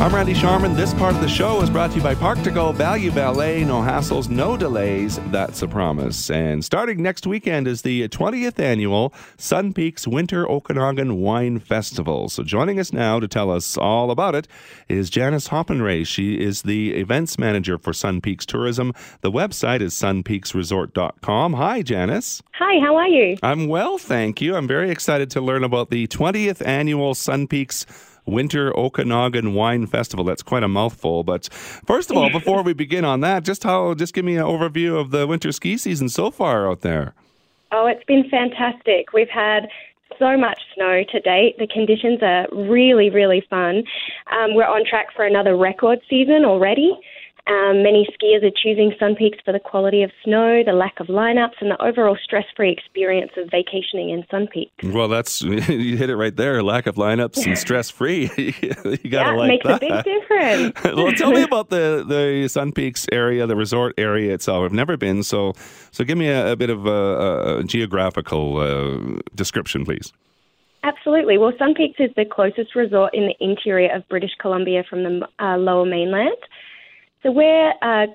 I'm Randy Sharman. This part of the show is brought to you by Park to Go Value Ballet. No hassles, no delays. That's a promise. And starting next weekend is the 20th annual Sun Peaks Winter Okanagan Wine Festival. So joining us now to tell us all about it is Janice Hoppenray. She is the events manager for Sun Peaks Tourism. The website is sunpeaksresort.com. Hi, Janice. Hi, how are you? I'm well, thank you. I'm very excited to learn about the 20th annual Sun Peaks Winter Okanagan Wine Festival. That's quite a mouthful. But first of all, before we begin on that, just how just give me an overview of the winter ski season so far out there. Oh, it's been fantastic. We've had so much snow to date. The conditions are really, really fun. Um, we're on track for another record season already. Um, many skiers are choosing Sun Peaks for the quality of snow, the lack of lineups, and the overall stress-free experience of vacationing in Sun Peaks. Well, that's you hit it right there. Lack of lineups and stress-free. you gotta yeah, like makes that. Makes a big difference. well, tell me about the the Sun Peaks area, the resort area itself. I've never been, so so give me a, a bit of a, a geographical uh, description, please. Absolutely. Well, Sun Peaks is the closest resort in the interior of British Columbia from the uh, lower mainland. So we're uh,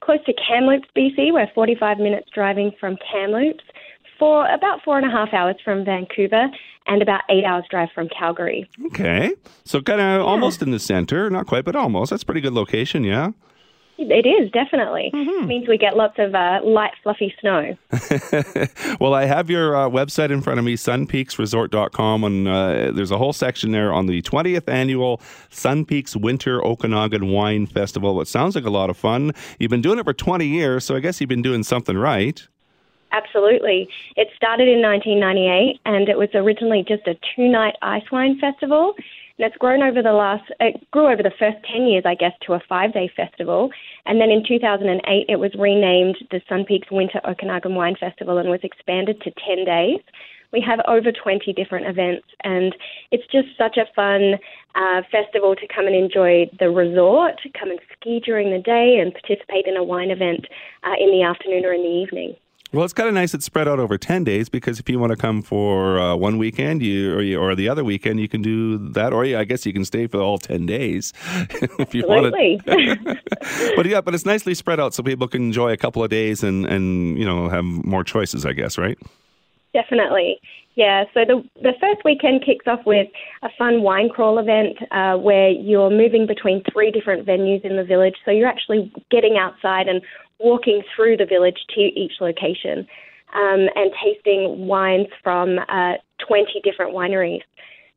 close to Kamloops, BC. We're 45 minutes driving from Kamloops, for about four and a half hours from Vancouver, and about eight hours drive from Calgary. Okay, so kind of almost in the center, not quite, but almost. That's a pretty good location, yeah. It is definitely. It means we get lots of uh, light, fluffy snow. well, I have your uh, website in front of me, sunpeaksresort.com, and uh, there's a whole section there on the 20th annual Sun Peaks Winter Okanagan Wine Festival. It sounds like a lot of fun. You've been doing it for 20 years, so I guess you've been doing something right. Absolutely. It started in 1998 and it was originally just a two night ice wine festival. And it's grown over the last, it grew over the first 10 years, I guess, to a five day festival. And then in 2008, it was renamed the Sun Peaks Winter Okanagan Wine Festival and was expanded to 10 days. We have over 20 different events, and it's just such a fun uh, festival to come and enjoy the resort, come and ski during the day, and participate in a wine event uh, in the afternoon or in the evening. Well, it's kind of nice it's spread out over 10 days because if you want to come for uh, one weekend you or, you or the other weekend, you can do that. Or I guess you can stay for all 10 days if you want but yeah, but it's nicely spread out so people can enjoy a couple of days and, and you know, have more choices, I guess, right? Definitely. Yeah, so the the first weekend kicks off with a fun wine crawl event uh, where you're moving between three different venues in the village. So you're actually getting outside and walking through the village to each location um, and tasting wines from uh, 20 different wineries.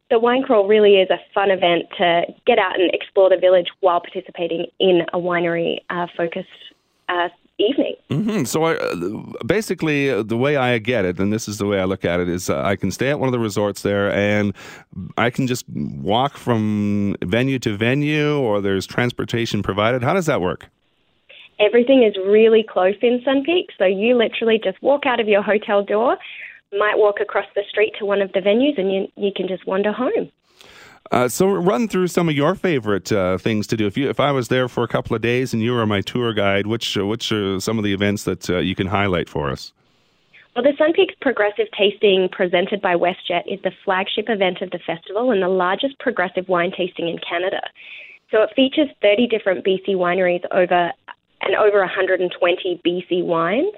The wine crawl really is a fun event to get out and explore the village while participating in a winery uh, focused uh, evening. hmm So I, uh, basically, uh, the way I get it, and this is the way I look at it, is uh, I can stay at one of the resorts there, and I can just walk from venue to venue, or there's transportation provided. How does that work? Everything is really close in Sun Peak, so you literally just walk out of your hotel door, might walk across the street to one of the venues, and you you can just wander home. Uh, so run through some of your favorite uh, things to do. If you, if I was there for a couple of days and you were my tour guide, which uh, which are some of the events that uh, you can highlight for us? Well, the Sun Peaks Progressive Tasting presented by WestJet is the flagship event of the festival and the largest progressive wine tasting in Canada. So it features 30 different BC wineries over and over 120 BC wines.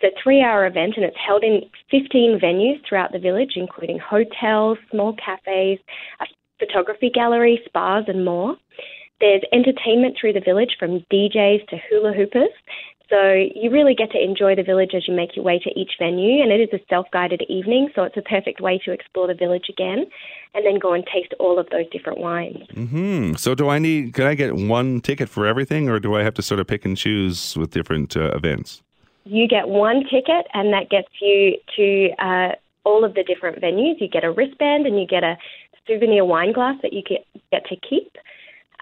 It's a three hour event and it's held in 15 venues throughout the village, including hotels, small cafes, a photography gallery, spas, and more. There's entertainment through the village from DJs to hula hoopers. So you really get to enjoy the village as you make your way to each venue, and it is a self-guided evening, so it's a perfect way to explore the village again, and then go and taste all of those different wines. Mm-hmm. So do I need? Can I get one ticket for everything, or do I have to sort of pick and choose with different uh, events? You get one ticket, and that gets you to uh, all of the different venues. You get a wristband, and you get a souvenir wine glass that you get, get to keep.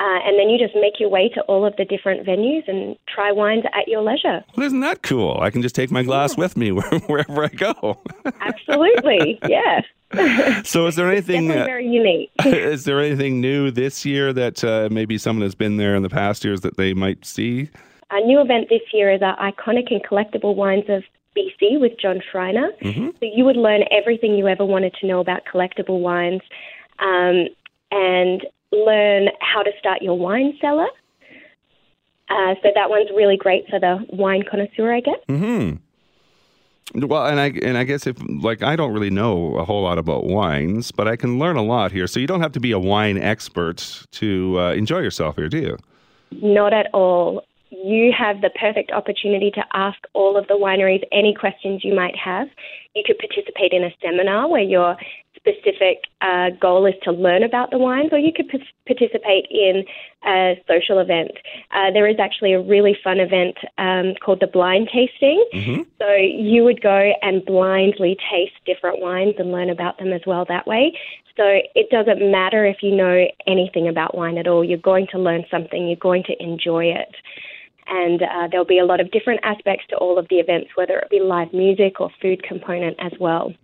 Uh, and then you just make your way to all of the different venues and try wines at your leisure. Well, isn't that cool? I can just take my glass yeah. with me wherever I go. Absolutely, yes. so, is there anything uh, very unique? is there anything new this year that uh, maybe someone has been there in the past years that they might see? A new event this year is our iconic and collectible wines of BC with John Schreiner. Mm-hmm. So you would learn everything you ever wanted to know about collectible wines, um, and learn how to start your wine cellar. Uh, so that one's really great for the wine connoisseur, I guess. Mm-hmm. Well, and I and I guess if like I don't really know a whole lot about wines, but I can learn a lot here. So you don't have to be a wine expert to uh, enjoy yourself here, do you? Not at all. You have the perfect opportunity to ask all of the wineries any questions you might have. You could participate in a seminar where you're specific uh, goal is to learn about the wines, or you could p- participate in a social event. Uh, there is actually a really fun event um, called the blind tasting. Mm-hmm. So you would go and blindly taste different wines and learn about them as well that way. So it doesn't matter if you know anything about wine at all, you're going to learn something, you're going to enjoy it. And uh, there'll be a lot of different aspects to all of the events, whether it be live music or food component as well.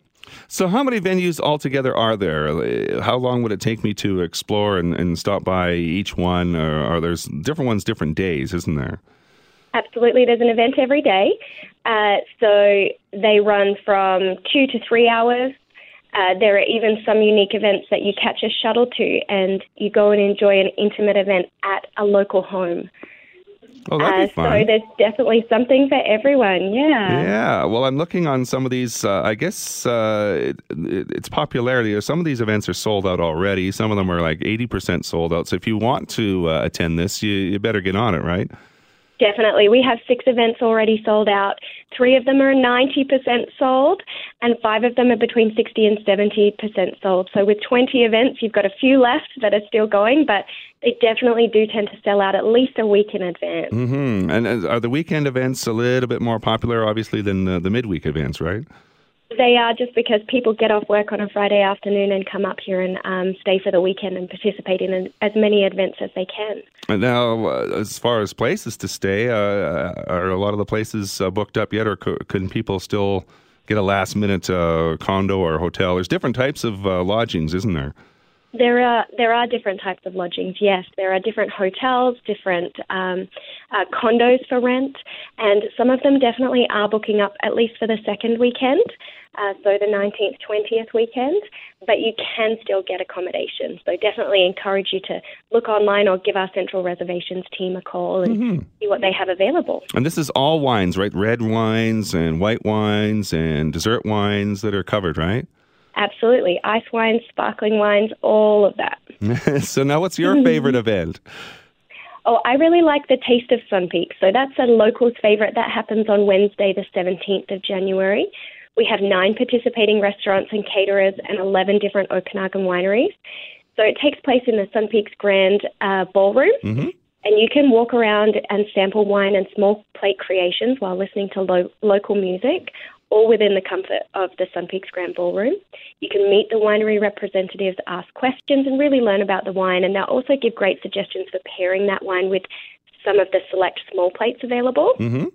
So, how many venues altogether are there? How long would it take me to explore and, and stop by each one? Or are there different ones, different days, isn't there? Absolutely. There's an event every day. Uh, so, they run from two to three hours. Uh, there are even some unique events that you catch a shuttle to and you go and enjoy an intimate event at a local home. Oh, that'd be uh, fun. So there's definitely something for everyone. Yeah. Yeah. Well, I'm looking on some of these. Uh, I guess uh, it, it, it's popularity. Some of these events are sold out already. Some of them are like 80% sold out. So if you want to uh, attend this, you, you better get on it, right? Definitely. We have six events already sold out. Three of them are 90% sold, and five of them are between 60 and 70% sold. So, with 20 events, you've got a few left that are still going, but they definitely do tend to sell out at least a week in advance. Mm-hmm. And are the weekend events a little bit more popular, obviously, than the, the midweek events, right? They are just because people get off work on a Friday afternoon and come up here and um, stay for the weekend and participate in as many events as they can. And now, uh, as far as places to stay, uh, are a lot of the places uh, booked up yet, or co- can people still get a last minute uh, condo or hotel? There's different types of uh, lodgings, isn't there? There are there are different types of lodgings. Yes, there are different hotels, different um, uh, condos for rent, and some of them definitely are booking up at least for the second weekend, uh, so the 19th, 20th weekend. But you can still get accommodation. So definitely encourage you to look online or give our central reservations team a call and mm-hmm. see what they have available. And this is all wines, right? Red wines and white wines and dessert wines that are covered, right? Absolutely. Ice wines, sparkling wines, all of that. so now what's your favorite event? Oh, I really like the Taste of Sun Peak. So that's a local's favorite. That happens on Wednesday, the 17th of January. We have nine participating restaurants and caterers and 11 different Okanagan wineries. So it takes place in the Sun Peaks Grand uh, Ballroom. Mm-hmm. And you can walk around and sample wine and small plate creations while listening to lo- local music all within the comfort of the Sun Peaks Grand Ballroom. You can meet the winery representatives, ask questions, and really learn about the wine. And they'll also give great suggestions for pairing that wine with some of the select small plates available. Mm-hmm.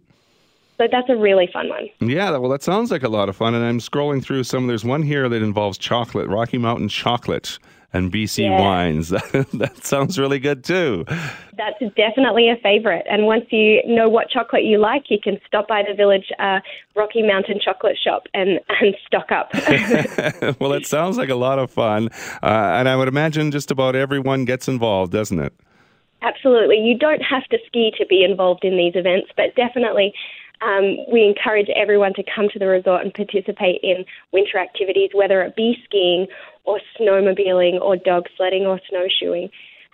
So that's a really fun one. Yeah, well, that sounds like a lot of fun. And I'm scrolling through some. There's one here that involves chocolate, Rocky Mountain chocolate and BC yeah. wines. that sounds really good too. That's definitely a favorite. And once you know what chocolate you like, you can stop by the village uh, Rocky Mountain Chocolate Shop and, and stock up. well, it sounds like a lot of fun. Uh, and I would imagine just about everyone gets involved, doesn't it? Absolutely. You don't have to ski to be involved in these events, but definitely um, we encourage everyone to come to the resort and participate in winter activities, whether it be skiing or snowmobiling or dog sledding or snowshoeing.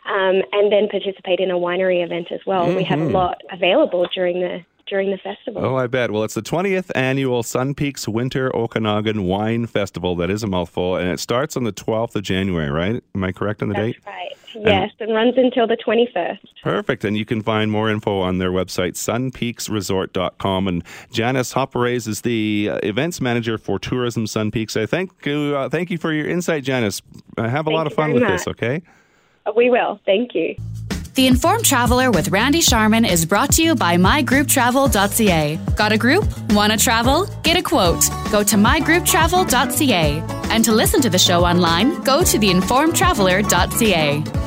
Um, and then participate in a winery event as well. Mm-hmm. We have a mm-hmm. lot available during the during the festival. Oh, I bet. Well, it's the 20th annual Sun Peaks Winter Okanagan Wine Festival. That is a mouthful. And it starts on the 12th of January, right? Am I correct on the That's date? right. Yes, and, and, runs until the 21st. Perfect. And you can find more info on their website, sunpeaksresort.com. And Janice Hopperayes is the uh, events manager for Tourism Sun Peaks. I thank you, uh, thank you for your insight, Janice. Uh, have a thank lot of fun with much. this, okay? We will. Thank you. The Informed Traveller with Randy Sharman is brought to you by mygrouptravel.ca. Got a group? Want to travel? Get a quote. Go to mygrouptravel.ca. And to listen to the show online, go to theinformedtraveller.ca.